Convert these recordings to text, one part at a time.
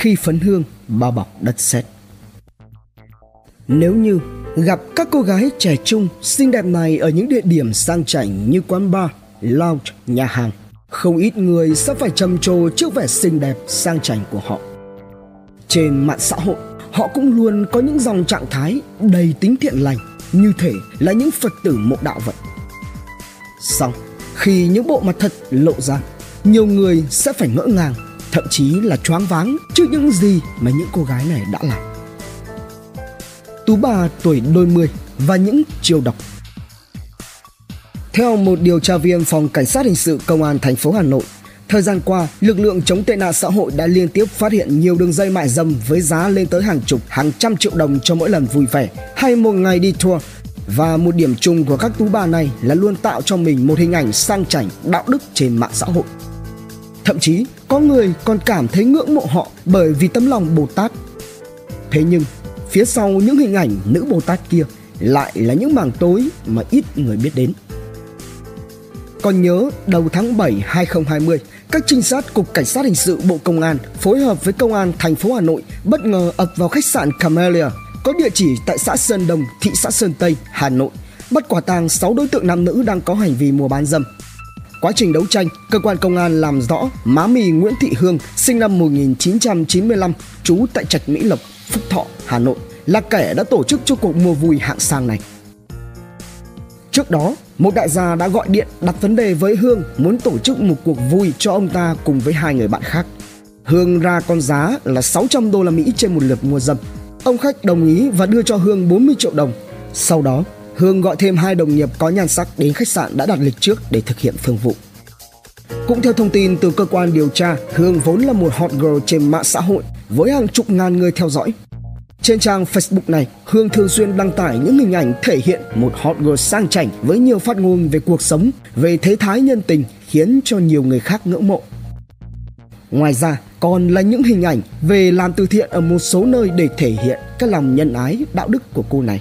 khi phấn hương bao bọc đất sét. Nếu như gặp các cô gái trẻ trung xinh đẹp này ở những địa điểm sang chảnh như quán bar, lounge, nhà hàng, không ít người sẽ phải trầm trồ trước vẻ xinh đẹp sang chảnh của họ. Trên mạng xã hội, họ cũng luôn có những dòng trạng thái đầy tính thiện lành, như thể là những Phật tử mộ đạo vậy. Xong, khi những bộ mặt thật lộ ra, nhiều người sẽ phải ngỡ ngàng, thậm chí là choáng váng trước những gì mà những cô gái này đã làm. Tú bà tuổi đôi mươi và những chiều độc theo một điều tra viên phòng cảnh sát hình sự công an thành phố Hà Nội, thời gian qua, lực lượng chống tệ nạn xã hội đã liên tiếp phát hiện nhiều đường dây mại dâm với giá lên tới hàng chục, hàng trăm triệu đồng cho mỗi lần vui vẻ hay một ngày đi tour. Và một điểm chung của các tú bà này là luôn tạo cho mình một hình ảnh sang chảnh, đạo đức trên mạng xã hội. Thậm chí, có người còn cảm thấy ngưỡng mộ họ bởi vì tấm lòng Bồ Tát. Thế nhưng, phía sau những hình ảnh nữ Bồ Tát kia lại là những mảng tối mà ít người biết đến. Còn nhớ đầu tháng 7 2020, các trinh sát cục cảnh sát hình sự Bộ Công an phối hợp với công an thành phố Hà Nội bất ngờ ập vào khách sạn Camellia có địa chỉ tại xã Sơn Đông, thị xã Sơn Tây, Hà Nội, bắt quả tang 6 đối tượng nam nữ đang có hành vi mua bán dâm. Quá trình đấu tranh, cơ quan công an làm rõ má mì Nguyễn Thị Hương sinh năm 1995, trú tại Trạch Mỹ Lộc, Phúc Thọ, Hà Nội là kẻ đã tổ chức cho cuộc mua vui hạng sang này. Trước đó, một đại gia đã gọi điện đặt vấn đề với Hương muốn tổ chức một cuộc vui cho ông ta cùng với hai người bạn khác. Hương ra con giá là 600 đô la Mỹ trên một lượt mua dâm. Ông khách đồng ý và đưa cho Hương 40 triệu đồng. Sau đó, Hương gọi thêm hai đồng nghiệp có nhan sắc đến khách sạn đã đặt lịch trước để thực hiện phương vụ. Cũng theo thông tin từ cơ quan điều tra, Hương vốn là một hot girl trên mạng xã hội với hàng chục ngàn người theo dõi. Trên trang Facebook này, Hương thường xuyên đăng tải những hình ảnh thể hiện một hot girl sang chảnh với nhiều phát ngôn về cuộc sống, về thế thái nhân tình khiến cho nhiều người khác ngưỡng mộ. Ngoài ra, còn là những hình ảnh về làm từ thiện ở một số nơi để thể hiện cái lòng nhân ái, đạo đức của cô này.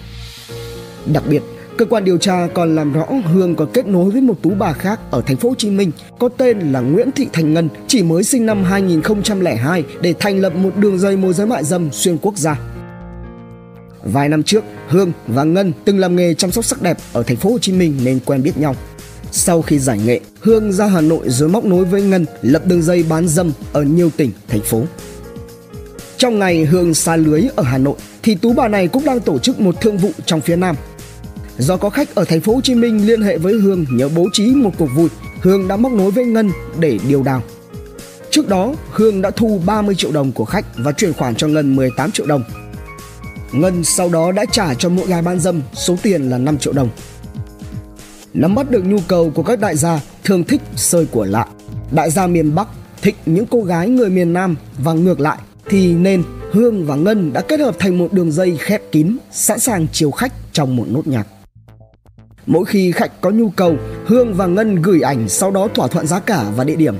Đặc biệt, cơ quan điều tra còn làm rõ Hương có kết nối với một tú bà khác ở thành phố Hồ Chí Minh có tên là Nguyễn Thị Thành Ngân, chỉ mới sinh năm 2002 để thành lập một đường dây môi giới mại dâm xuyên quốc gia. Vài năm trước, Hương và Ngân từng làm nghề chăm sóc sắc đẹp ở thành phố Hồ Chí Minh nên quen biết nhau. Sau khi giải nghệ, Hương ra Hà Nội rồi móc nối với Ngân lập đường dây bán dâm ở nhiều tỉnh, thành phố. Trong ngày Hương xa lưới ở Hà Nội thì tú bà này cũng đang tổ chức một thương vụ trong phía Nam. Do có khách ở thành phố Hồ Chí Minh liên hệ với Hương nhờ bố trí một cuộc vui, Hương đã móc nối với Ngân để điều đào. Trước đó, Hương đã thu 30 triệu đồng của khách và chuyển khoản cho Ngân 18 triệu đồng Ngân sau đó đã trả cho mỗi gái bán dâm số tiền là 5 triệu đồng. Nắm bắt được nhu cầu của các đại gia thường thích sơi của lạ. Đại gia miền Bắc thích những cô gái người miền Nam và ngược lại thì nên Hương và Ngân đã kết hợp thành một đường dây khép kín sẵn sàng chiều khách trong một nốt nhạc. Mỗi khi khách có nhu cầu, Hương và Ngân gửi ảnh sau đó thỏa thuận giá cả và địa điểm.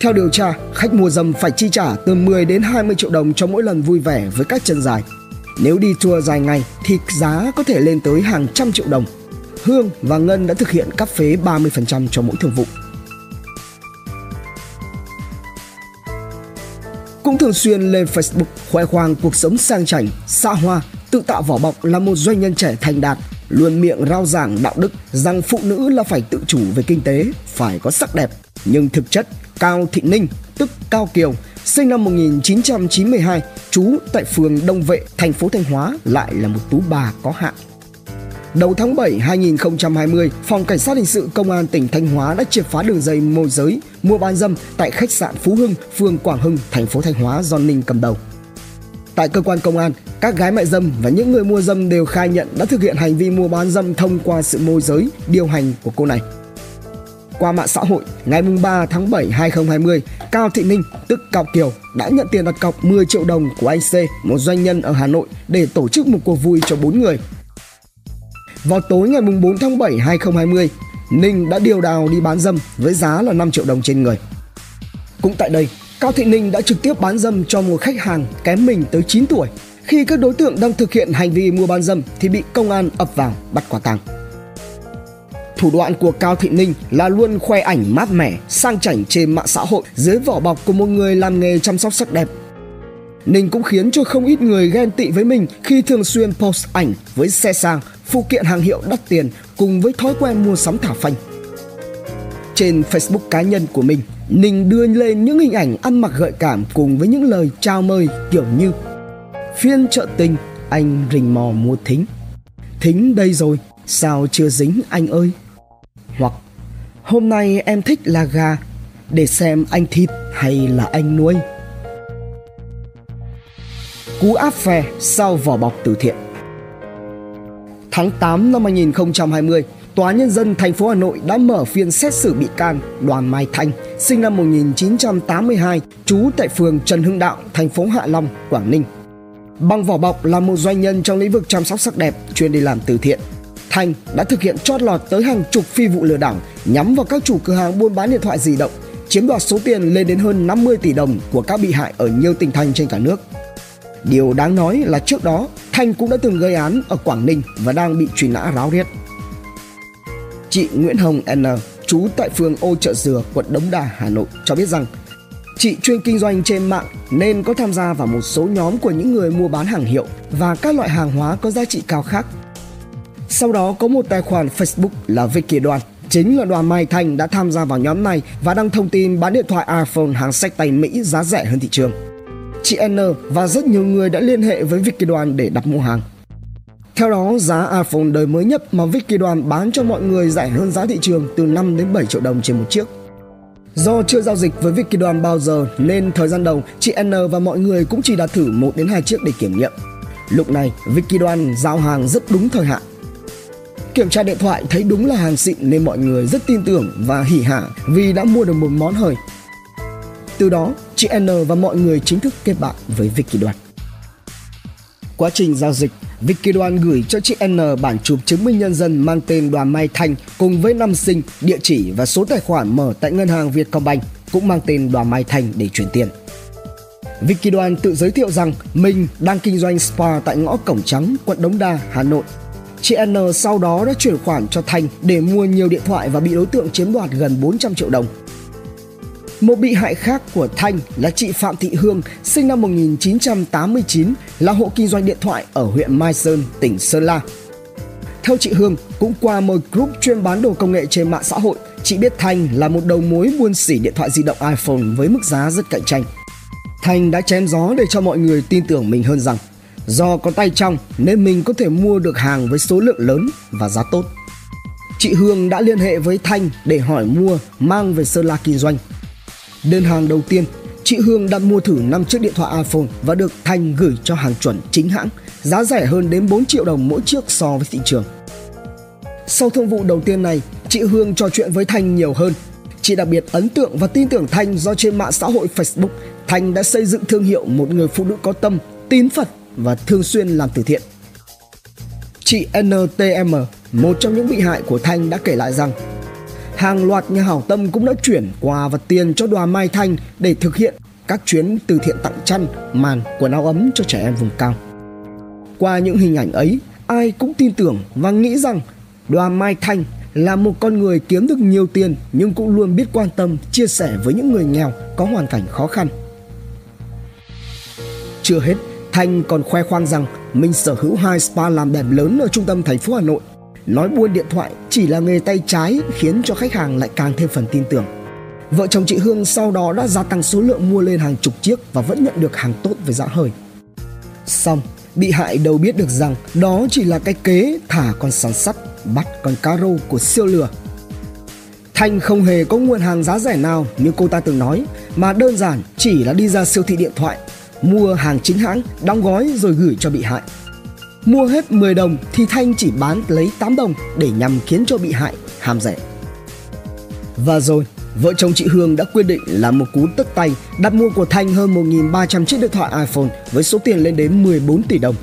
Theo điều tra, khách mua dâm phải chi trả từ 10 đến 20 triệu đồng cho mỗi lần vui vẻ với các chân dài. Nếu đi tour dài ngày thì giá có thể lên tới hàng trăm triệu đồng. Hương và Ngân đã thực hiện cắt phế 30% cho mỗi thương vụ. Cũng thường xuyên lên Facebook khoe khoang cuộc sống sang chảnh, xa hoa, tự tạo vỏ bọc là một doanh nhân trẻ thành đạt, luôn miệng rao giảng đạo đức rằng phụ nữ là phải tự chủ về kinh tế, phải có sắc đẹp. Nhưng thực chất, Cao Thị Ninh, tức Cao Kiều, sinh năm 1992, trú tại phường Đông Vệ, thành phố Thanh Hóa lại là một tú bà có hạn. Đầu tháng 7 2020, Phòng Cảnh sát Hình sự Công an tỉnh Thanh Hóa đã triệt phá đường dây môi giới mua bán dâm tại khách sạn Phú Hưng, phường Quảng Hưng, thành phố Thanh Hóa do Ninh cầm đầu. Tại cơ quan công an, các gái mại dâm và những người mua dâm đều khai nhận đã thực hiện hành vi mua bán dâm thông qua sự môi giới, điều hành của cô này. Qua mạng xã hội, ngày 3 tháng 7 2020, Cao Thị Ninh, tức Cao Kiều, đã nhận tiền đặt cọc 10 triệu đồng của anh C, một doanh nhân ở Hà Nội để tổ chức một cuộc vui cho 4 người. Vào tối ngày 4 tháng 7 2020, Ninh đã điều đào đi bán dâm với giá là 5 triệu đồng trên người. Cũng tại đây, Cao Thị Ninh đã trực tiếp bán dâm cho một khách hàng kém mình tới 9 tuổi. Khi các đối tượng đang thực hiện hành vi mua bán dâm thì bị công an ập vào bắt quả tang. Thủ đoạn của Cao Thị Ninh là luôn khoe ảnh mát mẻ, sang chảnh trên mạng xã hội dưới vỏ bọc của một người làm nghề chăm sóc sắc đẹp. Ninh cũng khiến cho không ít người ghen tị với mình khi thường xuyên post ảnh với xe sang, phụ kiện hàng hiệu đắt tiền cùng với thói quen mua sắm thả phanh. Trên Facebook cá nhân của mình, Ninh đưa lên những hình ảnh ăn mặc gợi cảm cùng với những lời chào mời kiểu như Phiên chợ tình, anh rình mò mua thính. Thính đây rồi, sao chưa dính anh ơi? Hoặc hôm nay em thích là gà, để xem anh thịt hay là anh nuôi. Cú áp phè sau vỏ bọc từ thiện Tháng 8 năm 2020, Tòa Nhân dân thành phố Hà Nội đã mở phiên xét xử bị can Đoàn Mai Thanh, sinh năm 1982, trú tại phường Trần Hưng Đạo, thành phố Hạ Long, Quảng Ninh. Bằng vỏ bọc là một doanh nhân trong lĩnh vực chăm sóc sắc đẹp, chuyên đi làm từ thiện. Thanh đã thực hiện chót lọt tới hàng chục phi vụ lừa đảo nhắm vào các chủ cửa hàng buôn bán điện thoại di động, chiếm đoạt số tiền lên đến hơn 50 tỷ đồng của các bị hại ở nhiều tỉnh thành trên cả nước. Điều đáng nói là trước đó Thanh cũng đã từng gây án ở Quảng Ninh và đang bị truy nã ráo riết. Chị Nguyễn Hồng N, trú tại phường Ô Chợ Dừa, quận Đống Đa, Hà Nội cho biết rằng chị chuyên kinh doanh trên mạng nên có tham gia vào một số nhóm của những người mua bán hàng hiệu và các loại hàng hóa có giá trị cao khác. Sau đó có một tài khoản Facebook là Vicky Đoàn Chính là đoàn Mai Thành đã tham gia vào nhóm này và đăng thông tin bán điện thoại iPhone hàng sách tay Mỹ giá rẻ hơn thị trường. Chị N và rất nhiều người đã liên hệ với Vicky Đoàn để đặt mua hàng. Theo đó, giá iPhone đời mới nhất mà Vicky Đoàn bán cho mọi người rẻ hơn giá thị trường từ 5 đến 7 triệu đồng trên một chiếc. Do chưa giao dịch với Vicky Đoàn bao giờ nên thời gian đầu chị N và mọi người cũng chỉ đặt thử 1 đến 2 chiếc để kiểm nghiệm. Lúc này, Vicky Đoàn giao hàng rất đúng thời hạn. Kiểm tra điện thoại thấy đúng là hàng xịn nên mọi người rất tin tưởng và hỉ hả vì đã mua được một món hời. Từ đó, chị N và mọi người chính thức kết bạn với Vicky Đoàn. Quá trình giao dịch, Vicky Đoan gửi cho chị N bản chụp chứng minh nhân dân mang tên Đoàn Mai Thanh cùng với năm sinh, địa chỉ và số tài khoản mở tại ngân hàng Vietcombank cũng mang tên Đoàn Mai Thanh để chuyển tiền. Vicky Đoan tự giới thiệu rằng mình đang kinh doanh spa tại ngõ Cổng Trắng, quận Đống Đa, Hà Nội. Chị N sau đó đã chuyển khoản cho Thanh để mua nhiều điện thoại và bị đối tượng chiếm đoạt gần 400 triệu đồng. Một bị hại khác của Thanh là chị Phạm Thị Hương, sinh năm 1989, là hộ kinh doanh điện thoại ở huyện Mai Sơn, tỉnh Sơn La. Theo chị Hương, cũng qua một group chuyên bán đồ công nghệ trên mạng xã hội, chị biết Thanh là một đầu mối buôn sỉ điện thoại di động iPhone với mức giá rất cạnh tranh. Thanh đã chém gió để cho mọi người tin tưởng mình hơn rằng do có tay trong nên mình có thể mua được hàng với số lượng lớn và giá tốt. Chị Hương đã liên hệ với Thanh để hỏi mua mang về Sơn La kinh doanh Đơn hàng đầu tiên, chị Hương đặt mua thử 5 chiếc điện thoại iPhone và được Thanh gửi cho hàng chuẩn chính hãng, giá rẻ hơn đến 4 triệu đồng mỗi chiếc so với thị trường. Sau thương vụ đầu tiên này, chị Hương trò chuyện với Thanh nhiều hơn. Chị đặc biệt ấn tượng và tin tưởng Thanh do trên mạng xã hội Facebook, Thanh đã xây dựng thương hiệu một người phụ nữ có tâm, tín Phật và thường xuyên làm từ thiện. Chị NTM, một trong những bị hại của Thanh đã kể lại rằng hàng loạt nhà hảo tâm cũng đã chuyển quà và tiền cho đoàn Mai Thanh để thực hiện các chuyến từ thiện tặng chăn, màn, quần áo ấm cho trẻ em vùng cao. Qua những hình ảnh ấy, ai cũng tin tưởng và nghĩ rằng đoàn Mai Thanh là một con người kiếm được nhiều tiền nhưng cũng luôn biết quan tâm, chia sẻ với những người nghèo có hoàn cảnh khó khăn. Chưa hết, Thanh còn khoe khoang rằng mình sở hữu hai spa làm đẹp lớn ở trung tâm thành phố Hà Nội Nói buôn điện thoại chỉ là nghề tay trái khiến cho khách hàng lại càng thêm phần tin tưởng. Vợ chồng chị Hương sau đó đã gia tăng số lượng mua lên hàng chục chiếc và vẫn nhận được hàng tốt với giá hời. Xong, bị hại đâu biết được rằng đó chỉ là cái kế thả con sắn sắt bắt con cá rô của siêu lừa. Thanh không hề có nguồn hàng giá rẻ nào như cô ta từng nói mà đơn giản chỉ là đi ra siêu thị điện thoại mua hàng chính hãng đóng gói rồi gửi cho bị hại Mua hết 10 đồng thì Thanh chỉ bán lấy 8 đồng để nhằm khiến cho bị hại ham rẻ. Và rồi, vợ chồng chị Hương đã quyết định là một cú tất tay đặt mua của Thanh hơn 1.300 chiếc điện thoại iPhone với số tiền lên đến 14 tỷ đồng.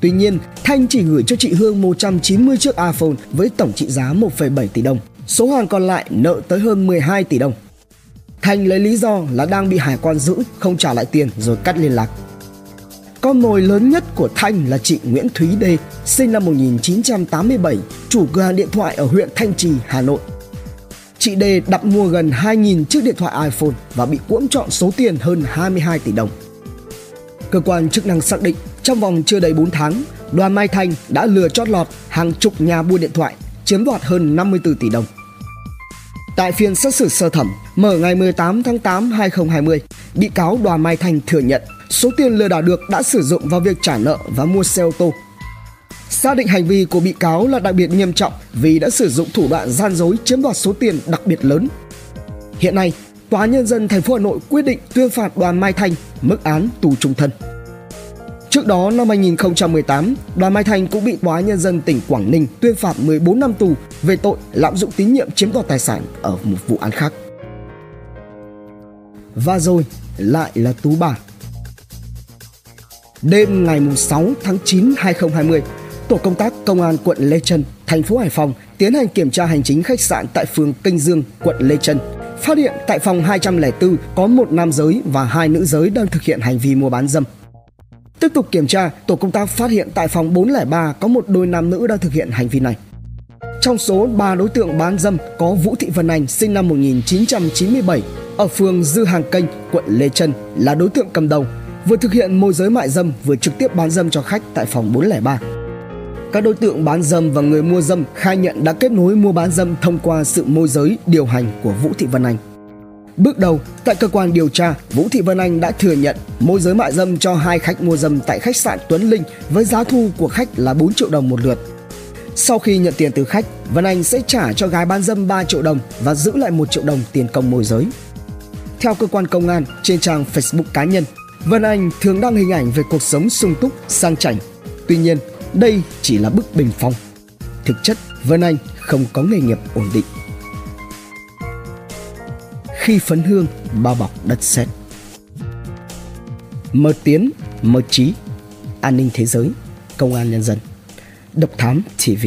Tuy nhiên, Thanh chỉ gửi cho chị Hương 190 chiếc iPhone với tổng trị giá 1,7 tỷ đồng. Số hàng còn lại nợ tới hơn 12 tỷ đồng. Thanh lấy lý do là đang bị hải quan giữ, không trả lại tiền rồi cắt liên lạc. Con mồi lớn nhất của Thanh là chị Nguyễn Thúy Đê, sinh năm 1987, chủ cửa hàng điện thoại ở huyện Thanh Trì, Hà Nội. Chị Đê đặt mua gần 2.000 chiếc điện thoại iPhone và bị cuỗm trọn số tiền hơn 22 tỷ đồng. Cơ quan chức năng xác định trong vòng chưa đầy 4 tháng, đoàn Mai thanh đã lừa chót lọt hàng chục nhà buôn điện thoại, chiếm đoạt hơn 54 tỷ đồng. Tại phiên xét xử sơ thẩm mở ngày 18 tháng 8 2020, bị cáo Đoàn Mai Thành thừa nhận số tiền lừa đảo được đã sử dụng vào việc trả nợ và mua xe ô tô. Xác định hành vi của bị cáo là đặc biệt nghiêm trọng vì đã sử dụng thủ đoạn gian dối chiếm đoạt số tiền đặc biệt lớn. Hiện nay, Tòa nhân dân thành phố Hà Nội quyết định tuyên phạt Đoàn Mai Thành mức án tù trung thân. Trước đó năm 2018, Đoàn Mai Thành cũng bị Tòa nhân dân tỉnh Quảng Ninh tuyên phạt 14 năm tù về tội lạm dụng tín nhiệm chiếm đoạt tài sản ở một vụ án khác. Và rồi lại là Tú Bà. Đêm ngày 6 tháng 9 2020, tổ công tác công an quận Lê Trân, thành phố Hải Phòng tiến hành kiểm tra hành chính khách sạn tại phường Kênh Dương, quận Lê Trân. Phát hiện tại phòng 204 có một nam giới và hai nữ giới đang thực hiện hành vi mua bán dâm. Tiếp tục kiểm tra, tổ công tác phát hiện tại phòng 403 có một đôi nam nữ đang thực hiện hành vi này. Trong số 3 đối tượng bán dâm có Vũ Thị Vân Anh sinh năm 1997 ở phường Dư Hàng Kênh, quận Lê Trân là đối tượng cầm đầu, vừa thực hiện môi giới mại dâm vừa trực tiếp bán dâm cho khách tại phòng 403. Các đối tượng bán dâm và người mua dâm khai nhận đã kết nối mua bán dâm thông qua sự môi giới điều hành của Vũ Thị Vân Anh. Bước đầu, tại cơ quan điều tra, Vũ Thị Vân Anh đã thừa nhận môi giới mại dâm cho hai khách mua dâm tại khách sạn Tuấn Linh với giá thu của khách là 4 triệu đồng một lượt. Sau khi nhận tiền từ khách, Vân Anh sẽ trả cho gái bán dâm 3 triệu đồng và giữ lại 1 triệu đồng tiền công môi giới. Theo cơ quan công an, trên trang Facebook cá nhân, Vân Anh thường đăng hình ảnh về cuộc sống sung túc, sang chảnh. Tuy nhiên, đây chỉ là bức bình phong. Thực chất, Vân Anh không có nghề nghiệp ổn định. Khi phấn hương bao bọc đất sét. Mơ tiến, mơ trí, an ninh thế giới, công an nhân dân, độc thám TV.